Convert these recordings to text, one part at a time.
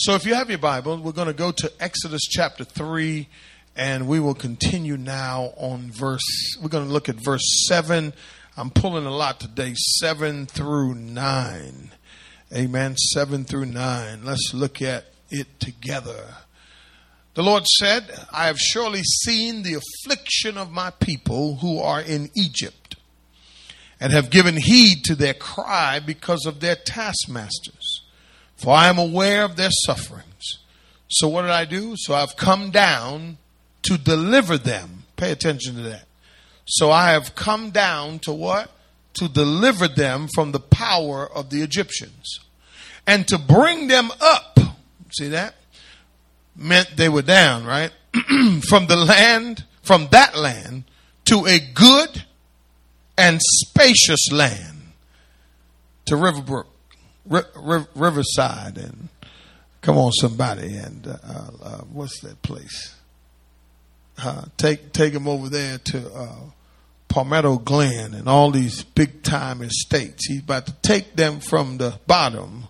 So if you have your Bible, we're going to go to Exodus chapter 3 and we will continue now on verse we're going to look at verse 7. I'm pulling a lot today, 7 through 9. Amen. 7 through 9. Let's look at it together. The Lord said, I have surely seen the affliction of my people who are in Egypt, and have given heed to their cry because of their taskmasters. For I am aware of their sufferings. So what did I do? So I've come down to deliver them. Pay attention to that. So I have come down to what? To deliver them from the power of the Egyptians and to bring them up. See that? meant they were down, right? from the land, from that land to a good and spacious land to Riverbrook, Riverside, and come on, somebody, and uh, uh, what's that place? Uh, take take them over there to uh, Palmetto Glen and all these big time estates. He's about to take them from the bottom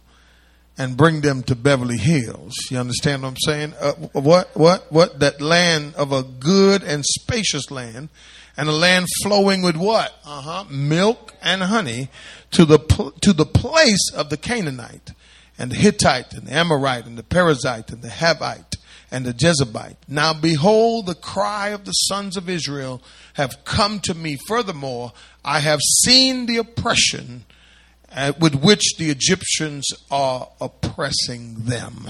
and bring them to Beverly Hills. You understand what I'm saying? Uh, what, what, what? That land of a good and spacious land and a land flowing with what? Uh huh. Milk and honey to the, to the place of the Canaanite and the Hittite and the Amorite and the Perizzite and the Hivite and the Jebusite. Now behold, the cry of the sons of Israel have come to me. Furthermore, I have seen the oppression uh, with which the Egyptians are oppressing them.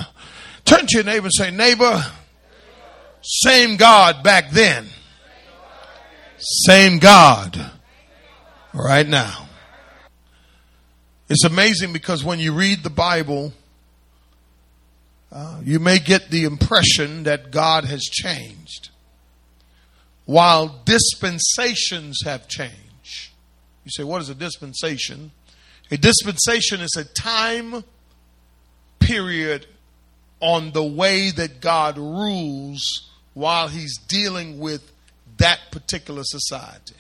Turn to your neighbor and say, Neighbor, same God back then, same God right now. It's amazing because when you read the Bible, uh, you may get the impression that God has changed while dispensations have changed. You say, What is a dispensation? A dispensation is a time period on the way that God rules while he's dealing with that particular society.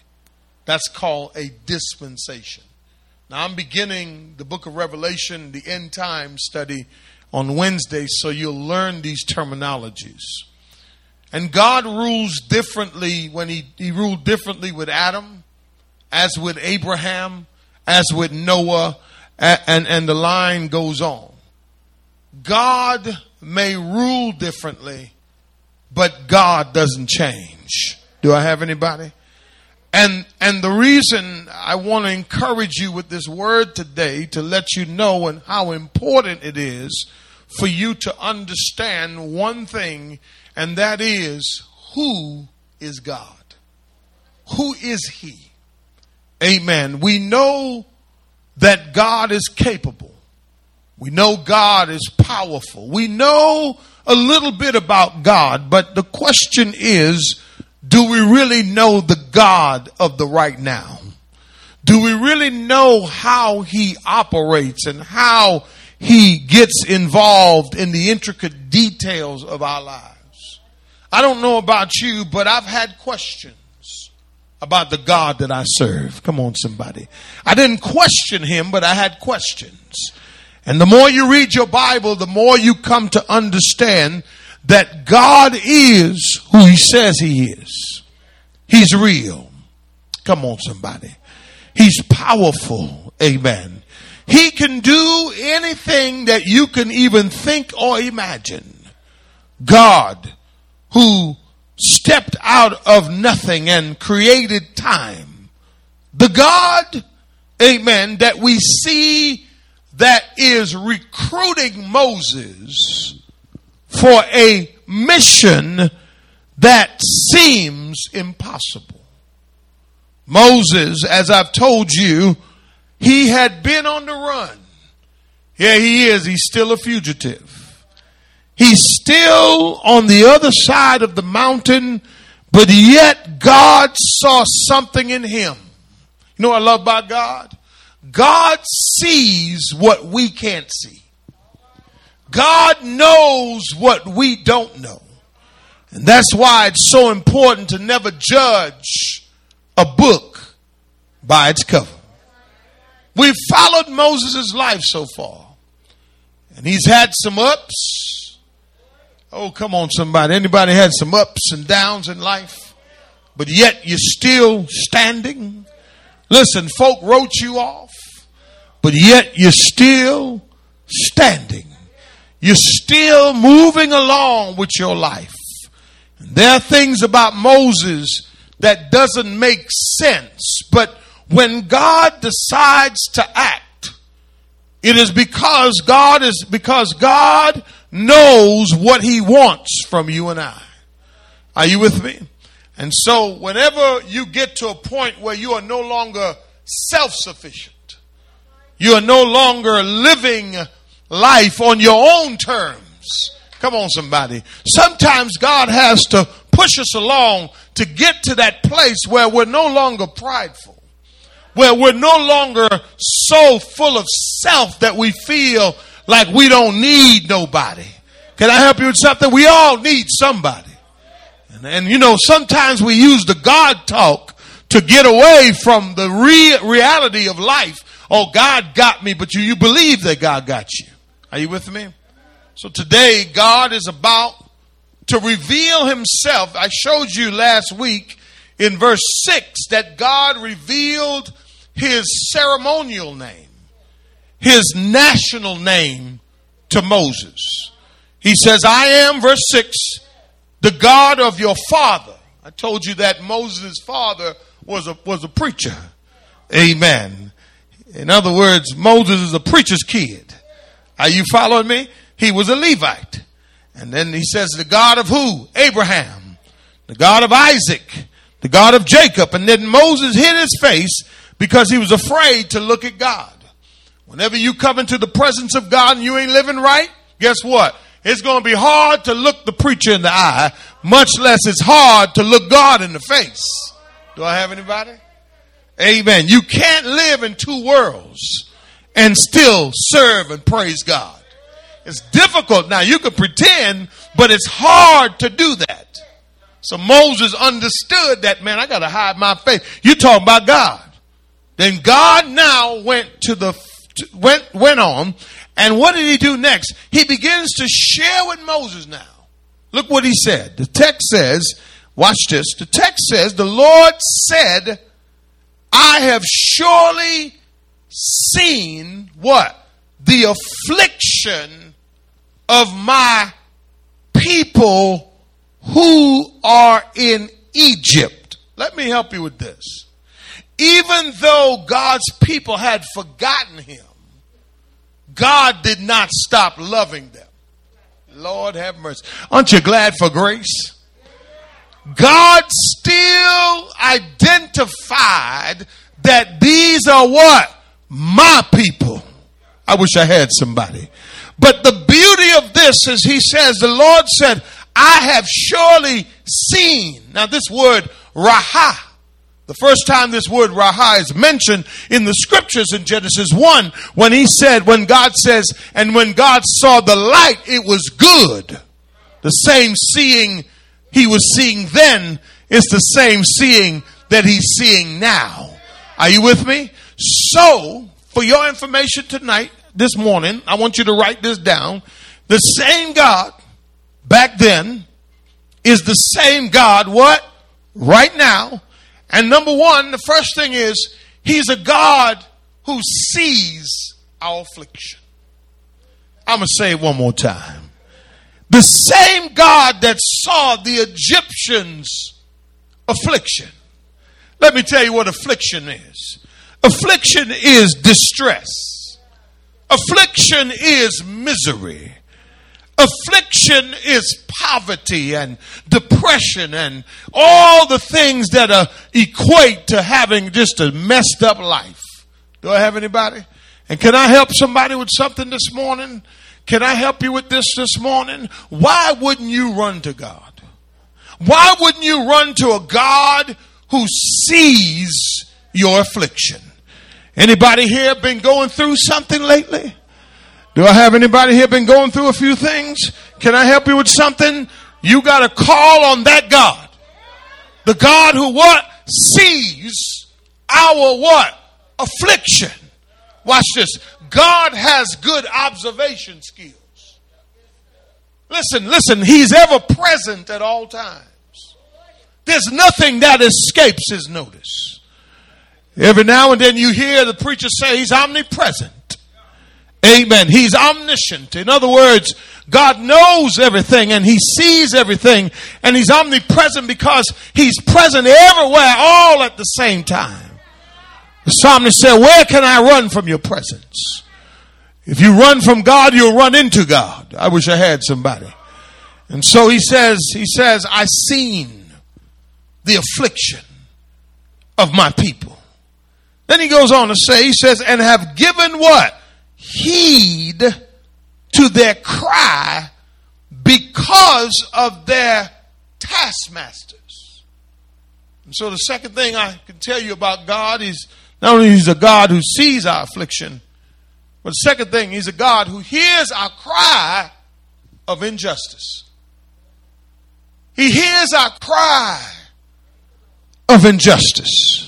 That's called a dispensation. Now, I'm beginning the book of Revelation, the end time study on Wednesday, so you'll learn these terminologies. And God rules differently when he, he ruled differently with Adam, as with Abraham, as with Noah, and, and, and the line goes on. God may rule differently, but God doesn't change. Do I have anybody? And and the reason I want to encourage you with this word today to let you know and how important it is for you to understand one thing and that is who is God? Who is he? Amen. We know that God is capable. We know God is powerful. We know a little bit about God, but the question is, do we really know the God of the right now? Do we really know how he operates and how he gets involved in the intricate details of our lives? I don't know about you, but I've had questions about the God that I serve. Come on, somebody. I didn't question him, but I had questions. And the more you read your Bible, the more you come to understand that God is who he says he is. He's real. Come on, somebody. He's powerful. Amen. He can do anything that you can even think or imagine. God, who stepped out of nothing and created time. The God, amen, that we see that is recruiting Moses for a mission that seems impossible. Moses, as I've told you, he had been on the run. Yeah, he is. He's still a fugitive. He's still on the other side of the mountain, but yet God saw something in him. You know what I love about God? God sees what we can't see. God knows what we don't know. And that's why it's so important to never judge a book by its cover. We've followed Moses' life so far. And he's had some ups Oh, come on, somebody. Anybody had some ups and downs in life, but yet you're still standing? Listen, folk wrote you off, but yet you're still standing. You're still moving along with your life. There are things about Moses that doesn't make sense, but when God decides to act, it is because God is because God knows what he wants from you and I. Are you with me? And so whenever you get to a point where you are no longer self-sufficient, you are no longer living life on your own terms. Come on, somebody. Sometimes God has to push us along to get to that place where we're no longer prideful, where we're no longer so full of self that we feel like we don't need nobody. Can I help you with something? We all need somebody. And, and you know, sometimes we use the God talk to get away from the re- reality of life. Oh, God got me, but you, you believe that God got you. Are you with me? So today, God is about to reveal himself. I showed you last week in verse 6 that God revealed his ceremonial name his national name to Moses. He says, I am, verse 6, the God of your father. I told you that Moses' father was a, was a preacher. Amen. In other words, Moses is a preacher's kid. Are you following me? He was a Levite. And then he says, the God of who? Abraham. The God of Isaac. The God of Jacob. And then Moses hid his face because he was afraid to look at God. Whenever you come into the presence of God and you ain't living right, guess what? It's going to be hard to look the preacher in the eye, much less it's hard to look God in the face. Do I have anybody? Amen. You can't live in two worlds and still serve and praise God. It's difficult. Now you can pretend, but it's hard to do that. So Moses understood that, man, I got to hide my face. You talking about God. Then God now went to the went, went on. And what did he do next? He begins to share with Moses now. Look what he said. The text says, watch this. The text says, the Lord said, I have surely seen what? The affliction of my people who are in Egypt. Let me help you with this. Even though God's people had forgotten him, God did not stop loving them. Lord have mercy. Aren't you glad for grace? God still identified that these are what? My people. I wish I had somebody. But the beauty of this is he says, the Lord said, I have surely seen. Now this word, raha, the first time this word raha is mentioned in the scriptures in Genesis 1, when he said, when God says, and when God saw the light, it was good. The same seeing he was seeing then is the same seeing that he's seeing now. Are you with me? So, for your information tonight, this morning, I want you to write this down. The same God back then is the same God, what? Right now and number one, the first thing is, He's a God who sees our affliction. I'm going to say it one more time. The same God that saw the Egyptians' affliction. Let me tell you what affliction is. Affliction is distress. Affliction is misery. Affliction is poverty and depression and all the things that uh, equate to having just a messed up life. Do I have anybody? And can I help somebody with something this morning? Can I help you with this this morning? Why wouldn't you run to God? Why wouldn't you run to a God who sees your affliction? Anybody here been going through something lately? Do I have anybody here been going through a few things? Can I help you with something? You got to call on that God. The God who what? Sees our what? Affliction. Watch this. God has good observation skills. listen, listen, he's ever present at all times. There's nothing that escapes his notice. Every now and then you hear the preacher say he's omnipresent. Amen. He's omniscient. In other words, God knows everything and He sees everything and He's omnipresent because He's present everywhere all at the same time. The psalmist said, Where can I run from your presence? If you run from God, you'll run into God. I wish I had somebody. And so he says, he says, I seen the affliction of my people. Then he goes on to say, he says, and have given what? heed to their cry because of their taskmasters. And so the second thing I can tell you about God is not only he's a God who sees our affliction, but the second thing, he's a God who hears our cry of injustice. He hears our cry of injustice.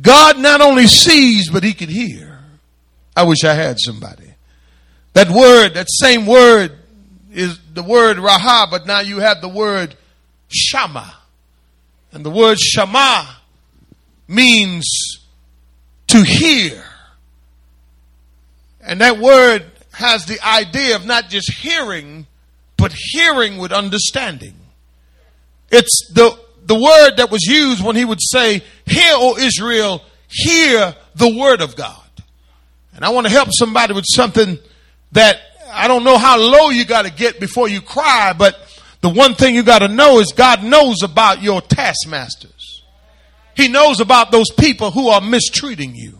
God not only sees, but he can hear. I wish I had somebody. That word, that same word is the word Raha, but now you have the word Shama. And the word Shama means to hear. And that word has the idea of not just hearing, but hearing with understanding. It's the, the word that was used when he would say, Hear, O Israel, hear the word of God. And I want to help somebody with something that I don't know how low you got to get before you cry, but the one thing you got to know is God knows about your taskmasters. He knows about those people who are mistreating you.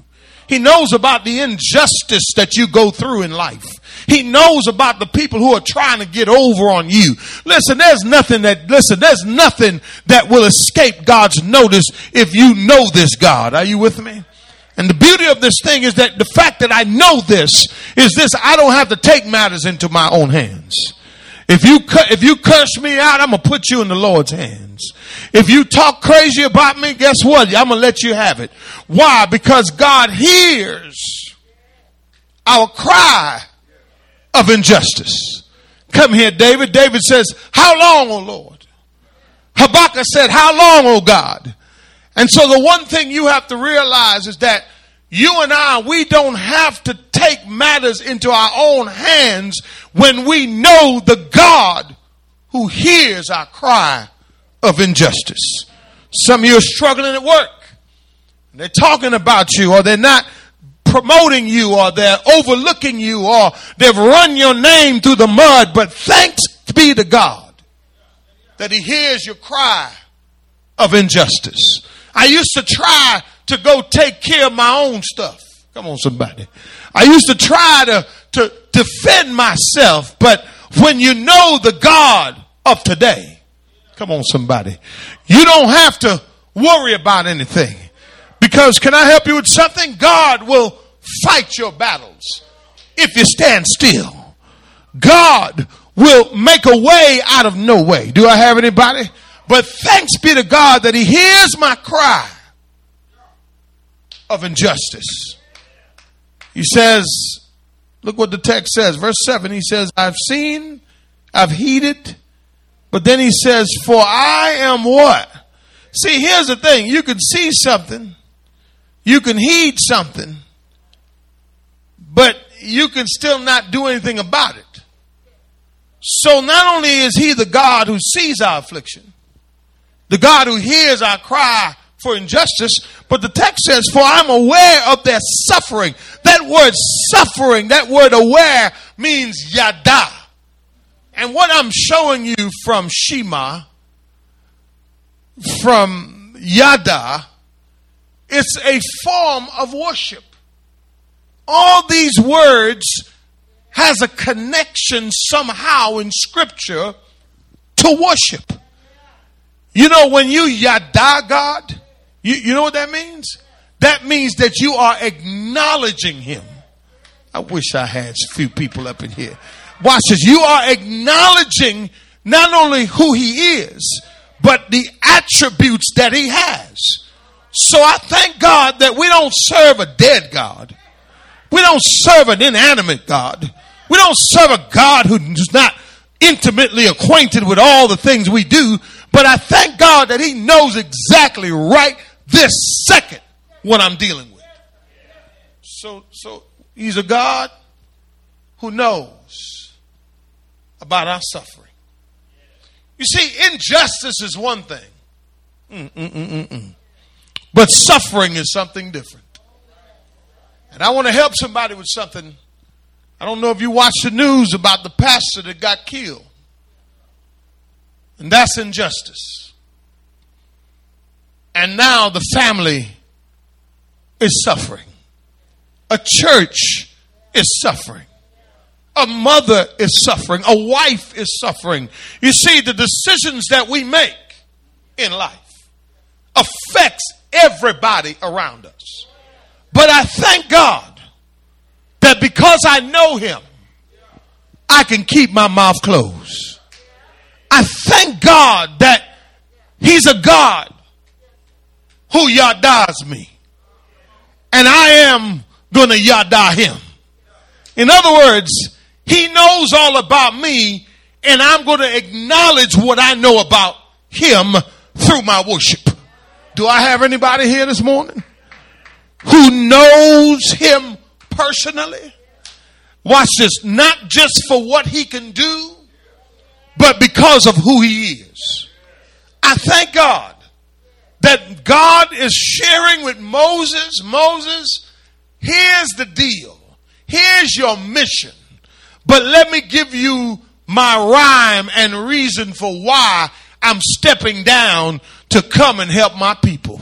He knows about the injustice that you go through in life. He knows about the people who are trying to get over on you. Listen, there's nothing that, listen, there's nothing that will escape God's notice if you know this God. Are you with me? And the beauty of this thing is that the fact that I know this is this I don't have to take matters into my own hands. If you if you curse me out, I'm gonna put you in the Lord's hands. If you talk crazy about me, guess what? I'm gonna let you have it. Why? Because God hears our cry of injustice. Come here, David. David says, How long, O Lord? Habakkuk said, How long, O God? And so the one thing you have to realize is that you and I, we don't have to take matters into our own hands when we know the God who hears our cry of injustice. Some of you are struggling at work. They're talking about you or they're not promoting you or they're overlooking you or they've run your name through the mud. But thanks be to God that he hears your cry of injustice. I used to try to go take care of my own stuff. Come on, somebody. I used to try to, to defend myself, but when you know the God of today, come on, somebody, you don't have to worry about anything. Because can I help you with something? God will fight your battles if you stand still. God will make a way out of no way. Do I have anybody? But thanks be to God that He hears my cry of injustice. He says, look what the text says. Verse 7, he says, I've seen, I've heeded, but then he says, For I am what? See, here's the thing you can see something, you can heed something, but you can still not do anything about it. So not only is he the God who sees our affliction, the God who hears our cry for injustice, but the text says, For I'm aware of their suffering. That word suffering, that word aware means yada. And what I'm showing you from Shema, from yada, it's a form of worship. All these words has a connection somehow in scripture to worship. You know, when you yada God, you, you know what that means? That means that you are acknowledging Him. I wish I had a few people up in here. Watch this. You are acknowledging not only who He is, but the attributes that He has. So I thank God that we don't serve a dead God. We don't serve an inanimate God. We don't serve a God who's not intimately acquainted with all the things we do, but I thank God that He knows exactly right this second what I'm dealing with. So, so He's a God who knows about our suffering. You see, injustice is one thing, Mm-mm-mm-mm. But suffering is something different. And I want to help somebody with something. I don't know if you watched the news about the pastor that got killed. And that's injustice. And now the family is suffering. A church is suffering. A mother is suffering. A wife is suffering. You see, the decisions that we make in life affects everybody around us. But I thank God that because I know him, I can keep my mouth closed. I thank God that he's a God who yadas me. And I am going to yada him. In other words, he knows all about me and I'm going to acknowledge what I know about him through my worship. Do I have anybody here this morning who knows him personally? Watch this, not just for what he can do, but because of who he is. I thank God that God is sharing with Moses Moses, here's the deal, here's your mission, but let me give you my rhyme and reason for why I'm stepping down to come and help my people.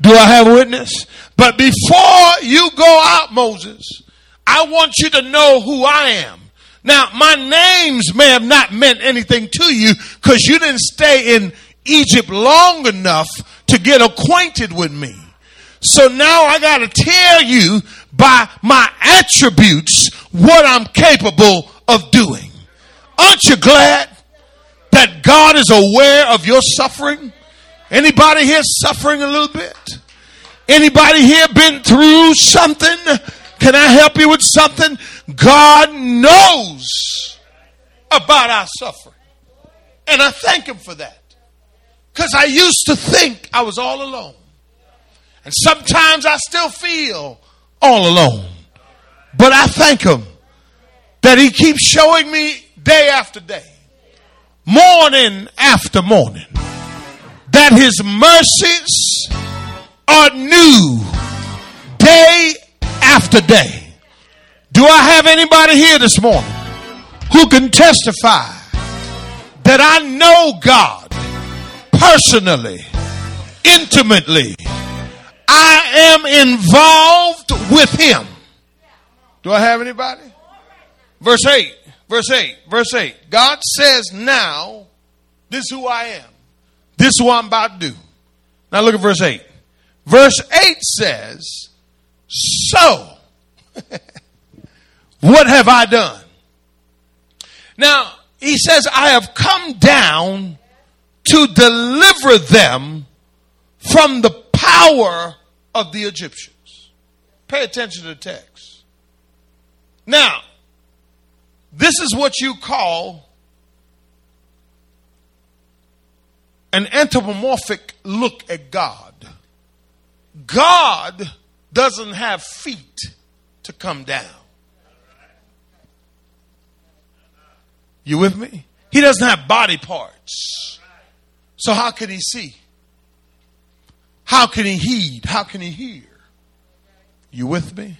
Do I have a witness? But before you go out, Moses, I want you to know who I am. Now, my names may have not meant anything to you because you didn't stay in Egypt long enough to get acquainted with me. So now I got to tell you by my attributes what I'm capable of doing. Aren't you glad that God is aware of your suffering? Anybody here suffering a little bit? Anybody here been through something? Can I help you with something? God knows about our suffering. And I thank Him for that. Because I used to think I was all alone. And sometimes I still feel all alone. But I thank Him that He keeps showing me day after day, morning after morning, that His mercies are new day after day. Do I have anybody here this morning who can testify that I know God personally, intimately? I am involved with Him. Do I have anybody? Verse 8, verse 8, verse 8. God says, Now, this is who I am. This is what I'm about to do. Now look at verse 8. Verse 8 says, So, what have I done? Now, he says, I have come down to deliver them from the power of the Egyptians. Pay attention to the text. Now, this is what you call an anthropomorphic look at God. God doesn't have feet to come down. You with me? He doesn't have body parts. So how can he see? How can he heed? How can he hear? You with me?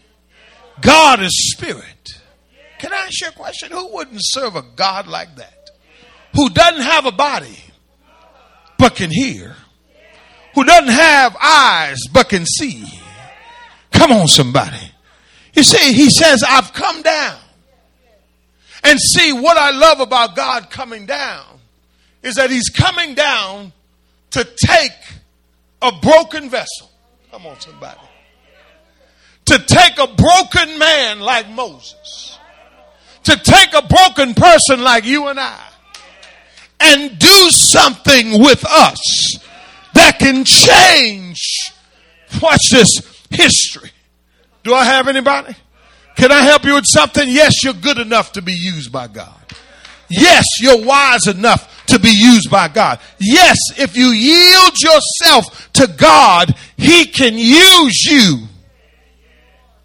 God is spirit. Can I ask you a question? Who wouldn't serve a God like that? Who doesn't have a body but can hear? Who doesn't have eyes but can see? Come on, somebody. You see, he says, I've come down. And see, what I love about God coming down is that he's coming down to take a broken vessel. Come on, somebody. To take a broken man like Moses. To take a broken person like you and I. And do something with us that can change, watch this, history. Do I have anybody? Can I help you with something? Yes, you're good enough to be used by God. Yes, you're wise enough to be used by God. Yes, if you yield yourself to God, He can use you.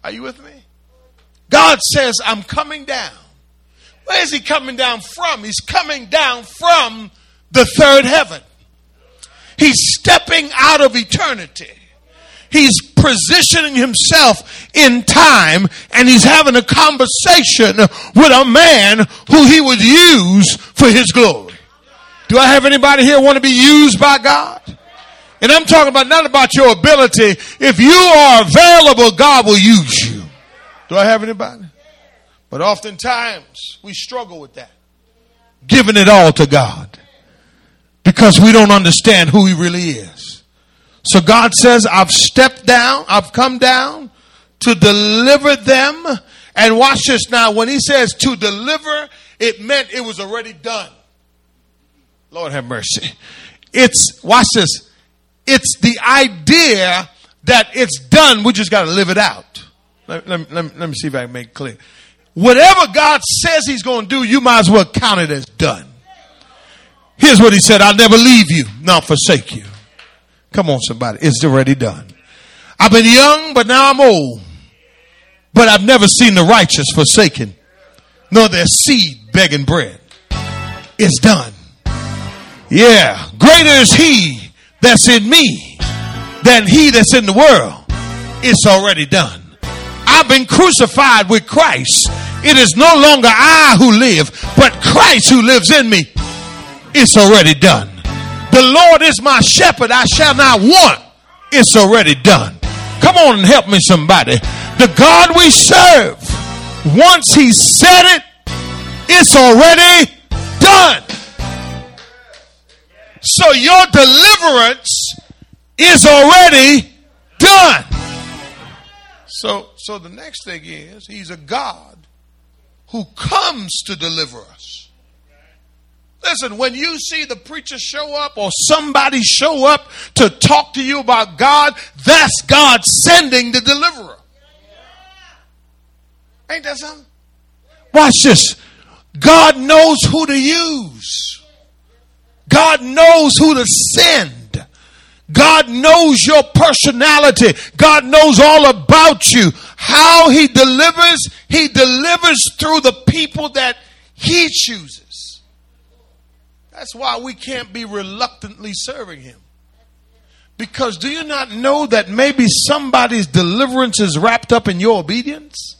Are you with me? God says, I'm coming down. Where is He coming down from? He's coming down from the third heaven. He's stepping out of eternity. He's positioning himself in time and he's having a conversation with a man who he would use for his glory. Do I have anybody here want to be used by God? And I'm talking about not about your ability. If you are available, God will use you. Do I have anybody? But oftentimes we struggle with that. Giving it all to God. Because we don't understand who He really is. So God says, I've stepped down, I've come down to deliver them. And watch this now. When He says to deliver, it meant it was already done. Lord have mercy. It's, watch this. It's the idea that it's done. We just got to live it out. Let, let, let, let me see if I can make it clear. Whatever God says He's going to do, you might as well count it as done. Here's what He said I'll never leave you, nor forsake you. Come on, somebody. It's already done. I've been young, but now I'm old. But I've never seen the righteous forsaken, nor their seed begging bread. It's done. Yeah. Greater is He that's in me than He that's in the world. It's already done. I've been crucified with Christ. It is no longer I who live, but Christ who lives in me. It's already done. The Lord is my shepherd. I shall not want. It's already done. Come on and help me, somebody. The God we serve, once He said it, it's already done. So your deliverance is already done. So, so the next thing is, he's a God who comes to deliver us. Listen, when you see the preacher show up or somebody show up to talk to you about God, that's God sending the deliverer. Ain't that something? Watch this. God knows who to use. God knows who to send. God knows your personality. God knows all about you. How he delivers, he delivers through the people that he chooses. That's why we can't be reluctantly serving him. Because do you not know that maybe somebody's deliverance is wrapped up in your obedience?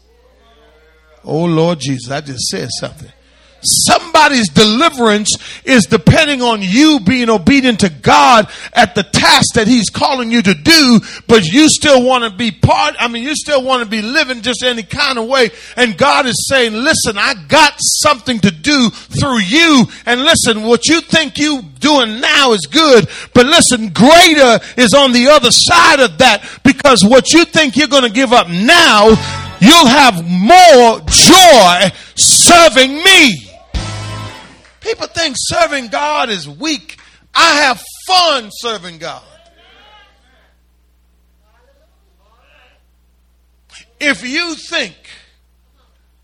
Oh Lord Jesus, I just said something. Somebody's deliverance is depending on you being obedient to God at the task that He's calling you to do, but you still want to be part, I mean, you still want to be living just any kind of way. And God is saying, listen, I got something to do through you. And listen, what you think you doing now is good, but listen, greater is on the other side of that because what you think you're going to give up now, you'll have more joy serving me. People think serving God is weak. I have fun serving God. If you think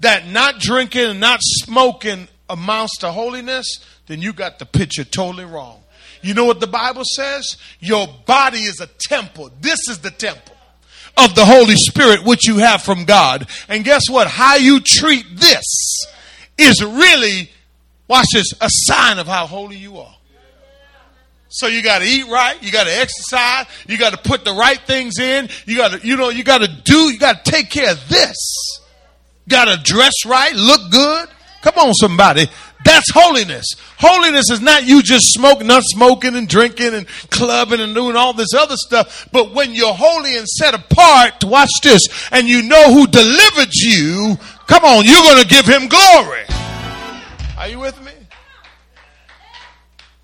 that not drinking and not smoking amounts to holiness, then you got the picture totally wrong. You know what the Bible says? Your body is a temple. This is the temple of the Holy Spirit which you have from God. And guess what? How you treat this is really watch this, a sign of how holy you are. So you got to eat right, you got to exercise, you got to put the right things in, you got to, you know, you got to do, you got to take care of this. Got to dress right, look good. Come on, somebody. That's holiness. Holiness is not you just smoking, not smoking and drinking and clubbing and doing all this other stuff. But when you're holy and set apart, watch this, and you know who delivered you, come on, you're going to give him glory. Are you with me?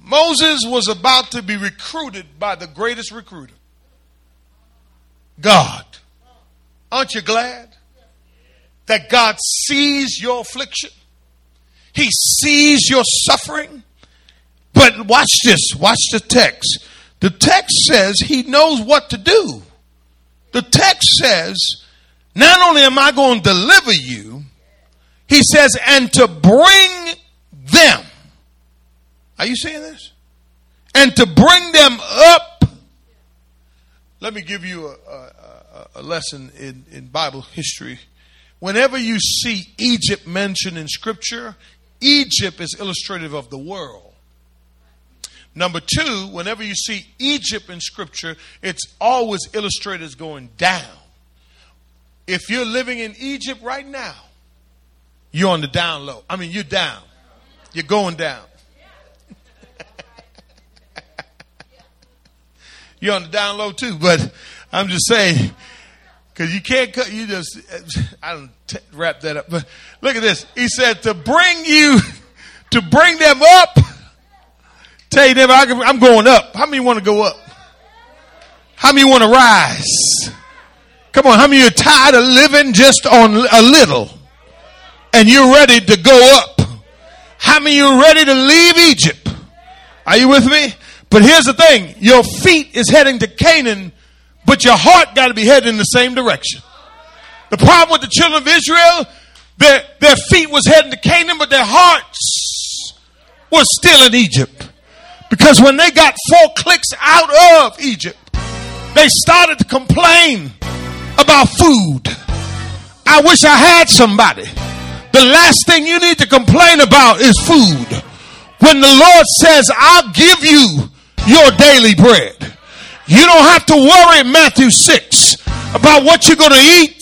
Moses was about to be recruited by the greatest recruiter God. Aren't you glad that God sees your affliction? He sees your suffering. But watch this, watch the text. The text says he knows what to do. The text says, not only am I going to deliver you, he says, and to bring them Are you seeing this? And to bring them up. Let me give you a, a, a lesson in, in Bible history. Whenever you see Egypt mentioned in Scripture, Egypt is illustrative of the world. Number two, whenever you see Egypt in Scripture, it's always illustrated as going down. If you're living in Egypt right now, you're on the down low. I mean, you're down. You're going down. you're on the down low too, but I'm just saying, because you can't cut, you just, I don't t- wrap that up. But look at this. He said to bring you, to bring them up Tell you them, I'm going up. How many want to go up? How many want to rise? Come on, how many are tired of living just on a little? And you're ready to go up? How many are ready to leave Egypt? Are you with me? But here's the thing. Your feet is heading to Canaan, but your heart got to be heading in the same direction. The problem with the children of Israel, their, their feet was heading to Canaan, but their hearts were still in Egypt. Because when they got four clicks out of Egypt, they started to complain about food. I wish I had somebody. The last thing you need to complain about is food. When the Lord says, I'll give you your daily bread, you don't have to worry, Matthew 6, about what you're going to eat,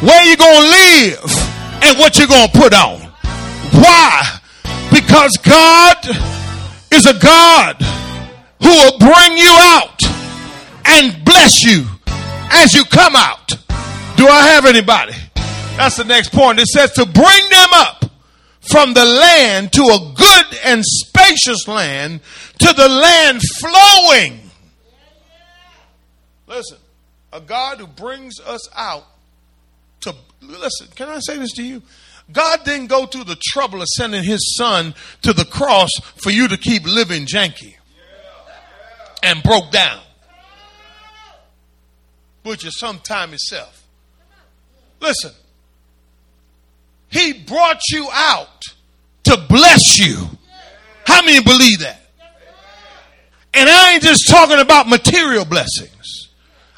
where you're going to live, and what you're going to put on. Why? Because God is a God who will bring you out and bless you as you come out. Do I have anybody? That's the next point. It says to bring them up from the land to a good and spacious land to the land flowing. Listen, a God who brings us out to, listen, can I say this to you? God didn't go through the trouble of sending his son to the cross for you to keep living janky and broke down, which is sometime itself. Listen, he brought you out to bless you. How many believe that? And I ain't just talking about material blessings.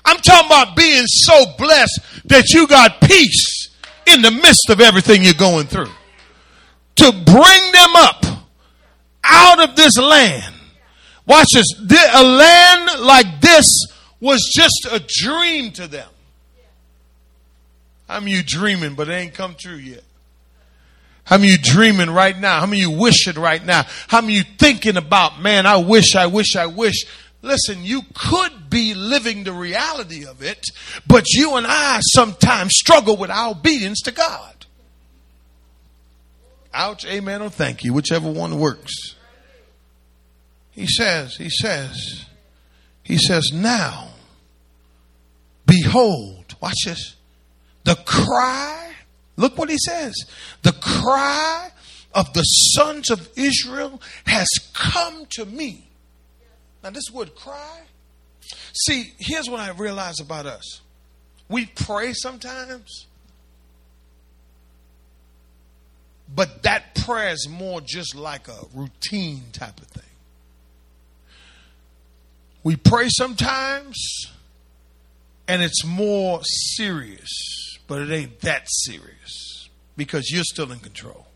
I'm talking about being so blessed that you got peace in the midst of everything you're going through. To bring them up out of this land. Watch this. A land like this was just a dream to them. I'm you dreaming, but it ain't come true yet? How many you dreaming right now? How many you wishing right now? How many you thinking about, man, I wish, I wish, I wish. Listen, you could be living the reality of it, but you and I sometimes struggle with our obedience to God. Ouch, amen, or thank you, whichever one works. He says, he says, he says, now, behold, watch this, the cry, look what he says, the cry of the sons of Israel has come to me. Now, this word cry. See, here's what I realize about us we pray sometimes, but that prayer is more just like a routine type of thing. We pray sometimes, and it's more serious, but it ain't that serious because you're still in control.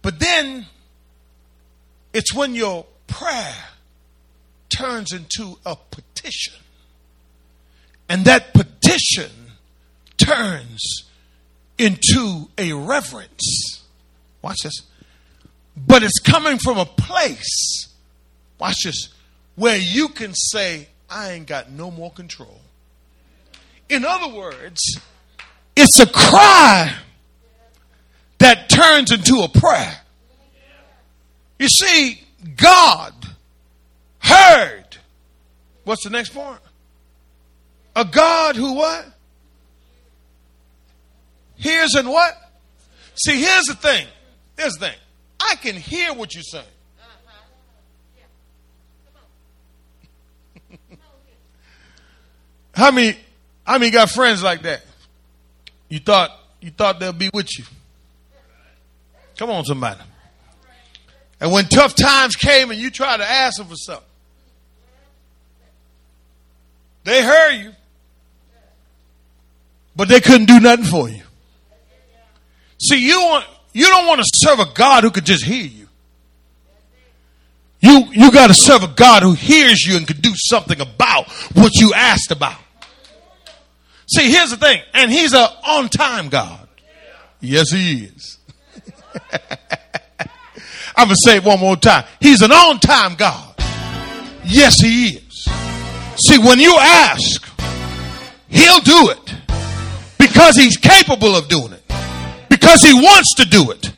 But then it's when your prayer turns into a petition. And that petition turns into a reverence. Watch this. But it's coming from a place, watch this, where you can say, I ain't got no more control. In other words, it's a cry that turns into a prayer. You see, God heard. What's the next part? A God who what? Hears and what? See, here's the thing. Here's the thing. I can hear what you're saying. how many how many got friends like that? You thought you thought they'll be with you. Come on, somebody. And when tough times came and you tried to ask them for something, they heard you, but they couldn't do nothing for you. See, you want you don't want to serve a God who could just hear you. You you got to serve a God who hears you and can do something about what you asked about. See, here's the thing, and he's an on-time God. Yes, he is. I'm gonna say it one more time. He's an on-time God. Yes, he is. See, when you ask, he'll do it because he's capable of doing it, because he wants to do it,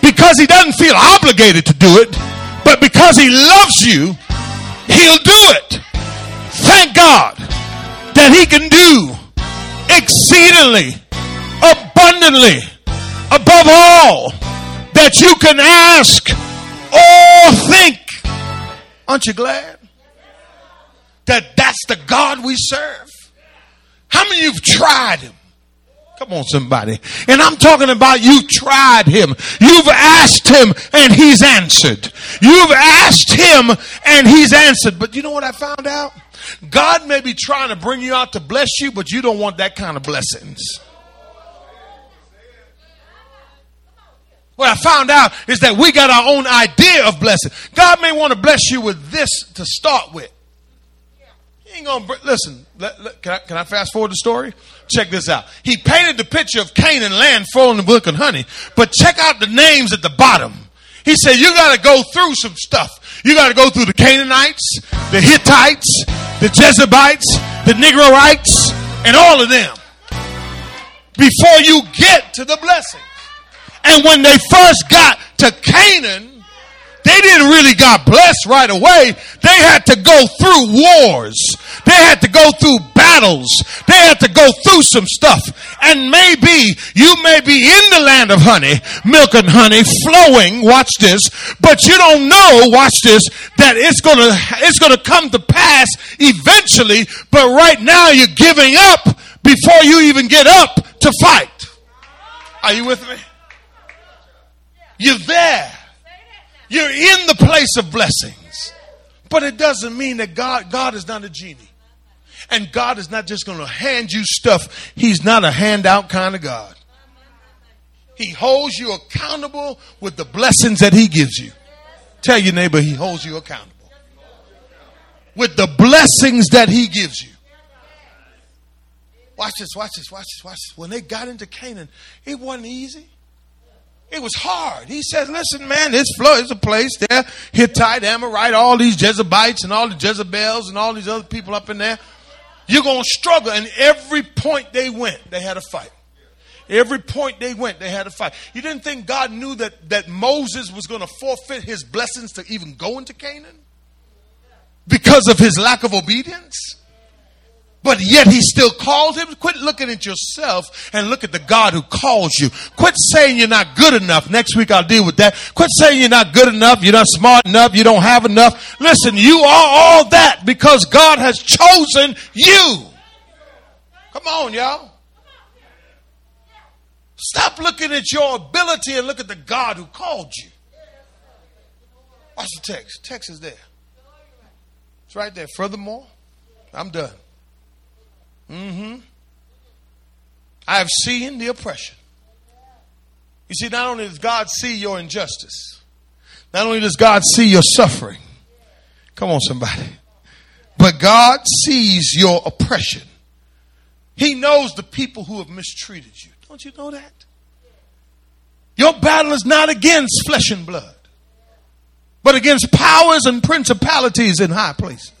because he doesn't feel obligated to do it, but because he loves you, he'll do it. Thank God that he can do exceedingly, abundantly, above all that you can ask or think. Aren't you glad that that's the God we serve? How many of you've tried him? Come on, somebody. And I'm talking about you've tried him. You've asked him and he's answered. You've asked him and he's answered. But you know what I found out? God may be trying to bring you out to bless you, but you don't want that kind of blessings. What I found out is that we got our own idea of blessing. God may want to bless you with this to start with. He ain't gonna listen. Let, let, can, I, can I fast forward the story? Check this out. He painted the picture of Canaan land flowing with milk and honey, but check out the names at the bottom. He said you got to go through some stuff. You got to go through the Canaanites, the Hittites, the Jezebites, the Negrites, and all of them before you get to the blessings. And when they first got to Canaan, they didn't really got blessed right away. They had to go through wars. They had to go through battles. They had to go through some stuff. And maybe you may be in the land of honey, milk and honey flowing. Watch this. But you don't know, watch this, that it's gonna, it's gonna come to pass eventually. But right now you're giving up before you even get up to fight. Are you with me? You're there. You're in the place of blessings. But it doesn't mean that God, God is not a genie. And God is not just going to hand you stuff. He's not a handout kind of God. He holds you accountable with the blessings that He gives you. Tell your neighbor, He holds you accountable with the blessings that He gives you. Watch this, watch this, watch this, watch this. When they got into Canaan, it wasn't easy. It was hard. He said, listen, man, this flow is a place there. Hittite, Amorite, all these Jezebites and all the Jezebels and all these other people up in there. You're going to struggle. And every point they went, they had a fight. Every point they went, they had a fight. You didn't think God knew that, that Moses was going to forfeit his blessings to even go into Canaan? Because of his lack of obedience? But yet he still calls him. Quit looking at yourself and look at the God who calls you. Quit saying you're not good enough. Next week I'll deal with that. Quit saying you're not good enough. You're not smart enough. You don't have enough. Listen, you are all that because God has chosen you. Come on, y'all. Stop looking at your ability and look at the God who called you. Watch the text. Text is there. It's right there. Furthermore, I'm done. Mm-hmm. I have seen the oppression. You see, not only does God see your injustice, not only does God see your suffering, come on, somebody, but God sees your oppression. He knows the people who have mistreated you. Don't you know that? Your battle is not against flesh and blood, but against powers and principalities in high places.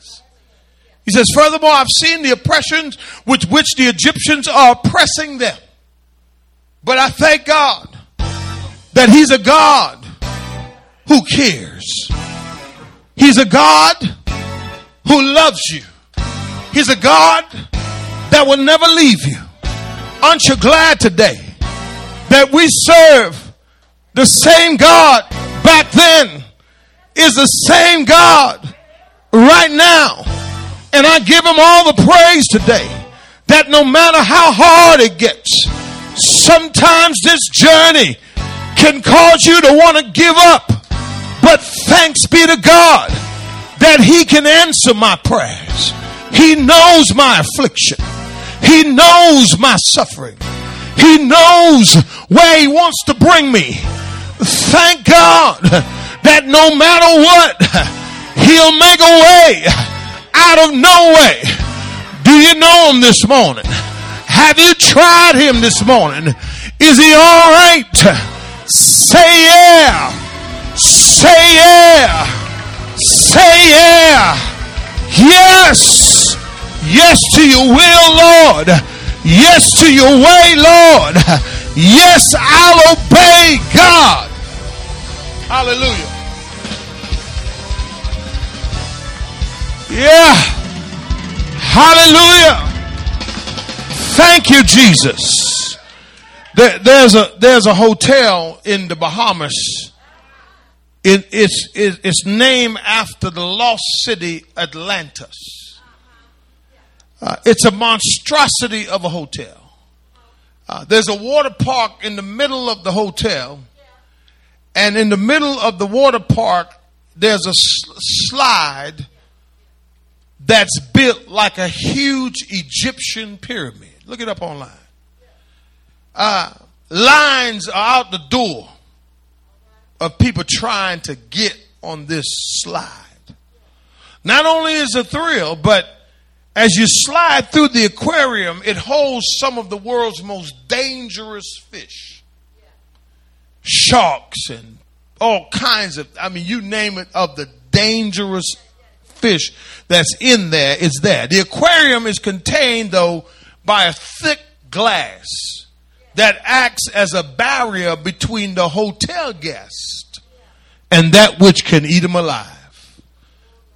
He says, Furthermore, I've seen the oppressions with which the Egyptians are oppressing them. But I thank God that He's a God who cares. He's a God who loves you. He's a God that will never leave you. Aren't you glad today that we serve the same God back then is the same God right now? And I give him all the praise today that no matter how hard it gets, sometimes this journey can cause you to want to give up. But thanks be to God that He can answer my prayers. He knows my affliction. He knows my suffering. He knows where He wants to bring me. Thank God that no matter what, He'll make a way out of no way. Do you know Him this morning? Have you tried Him this morning? Is He all right? Say yeah. Say yeah. Say yeah. Yes. Yes to your will, Lord. Yes to your way, Lord. Yes, I'll obey God. Hallelujah. Yeah. Hallelujah. Thank you, Jesus. There, there's a there's a hotel in the Bahamas. It, it's it, it's named after the lost city Atlantis. Uh, it's a monstrosity of a hotel. Uh, there's a water park in the middle of the hotel, and in the middle of the water park, there's a sl- slide that's built like a huge Egyptian pyramid. Look it up online. Uh, lines are out the door of people trying to get on this slide. Not only is it a thrill, but as you slide through the aquarium, it holds some of the world's most dangerous fish. Sharks and all kinds of, I mean, you name it, of the dangerous fish that's in there is there. The aquarium is contained, though, by a thick glass that acts as a barrier between the hotel guest and that which can eat him alive.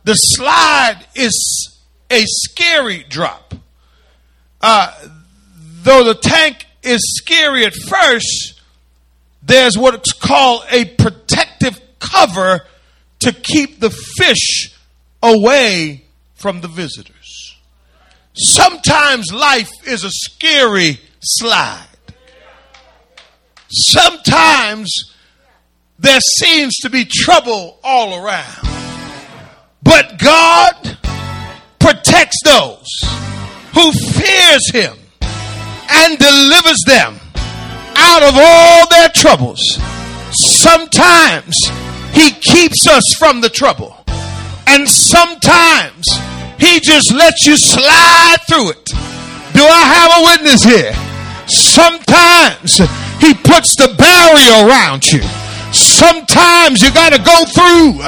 The slide is a scary drop. Uh, though the tank is scary at first, there's what's called a protective cover to keep the fish away from the visitors. Sometimes life is a scary slide. Sometimes there seems to be trouble all around. But God protects those who fears him and delivers them out of all their troubles. Sometimes he keeps us from the trouble. And sometimes he just lets you slide through it. Do I have a witness here? Sometimes he puts the barrier around you. Sometimes you got to go through.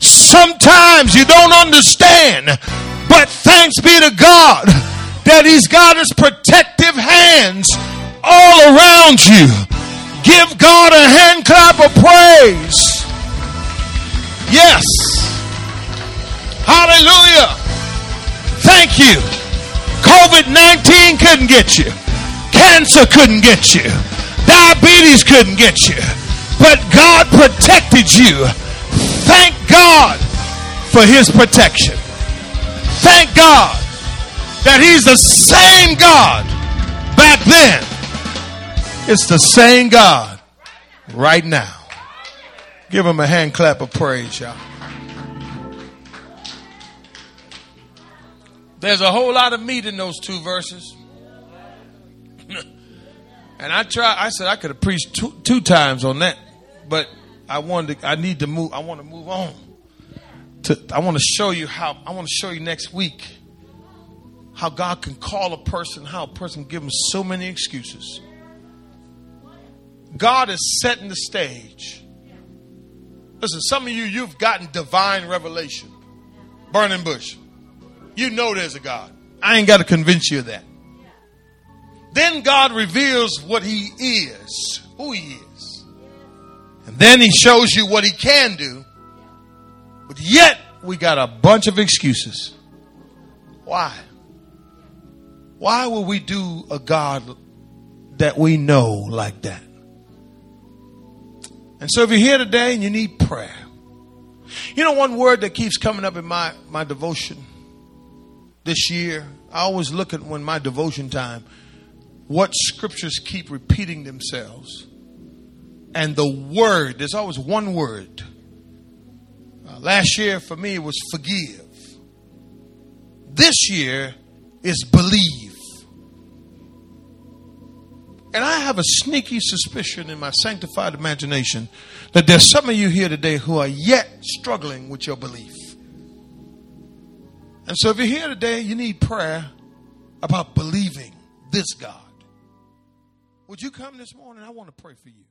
Sometimes you don't understand. But thanks be to God that He's got His protective hands all around you. Give God a hand clap of praise. Yes. Hallelujah. Thank you. COVID 19 couldn't get you, cancer couldn't get you, diabetes couldn't get you, but God protected you. Thank God for His protection. Thank God that He's the same God back then. It's the same God right now. Give Him a hand clap of praise, y'all. There's a whole lot of meat in those two verses. and I try I said I could have preached two, two times on that, but I wanted to, I need to move I want to move on. To, I want to show you how I want to show you next week how God can call a person, how a person give them so many excuses. God is setting the stage. Listen, some of you, you've gotten divine revelation. Burning bush. You know there's a God. I ain't got to convince you of that. Then God reveals what He is, who He is. And then He shows you what He can do. But yet, we got a bunch of excuses. Why? Why would we do a God that we know like that? And so, if you're here today and you need prayer, you know, one word that keeps coming up in my, my devotion this year, I always look at when my devotion time, what scriptures keep repeating themselves. And the word, there's always one word uh, last year for me was forgive. This year is believe. And I have a sneaky suspicion in my sanctified imagination that there's some of you here today who are yet struggling with your belief. And so if you're here today, you need prayer about believing this God. Would you come this morning? I want to pray for you.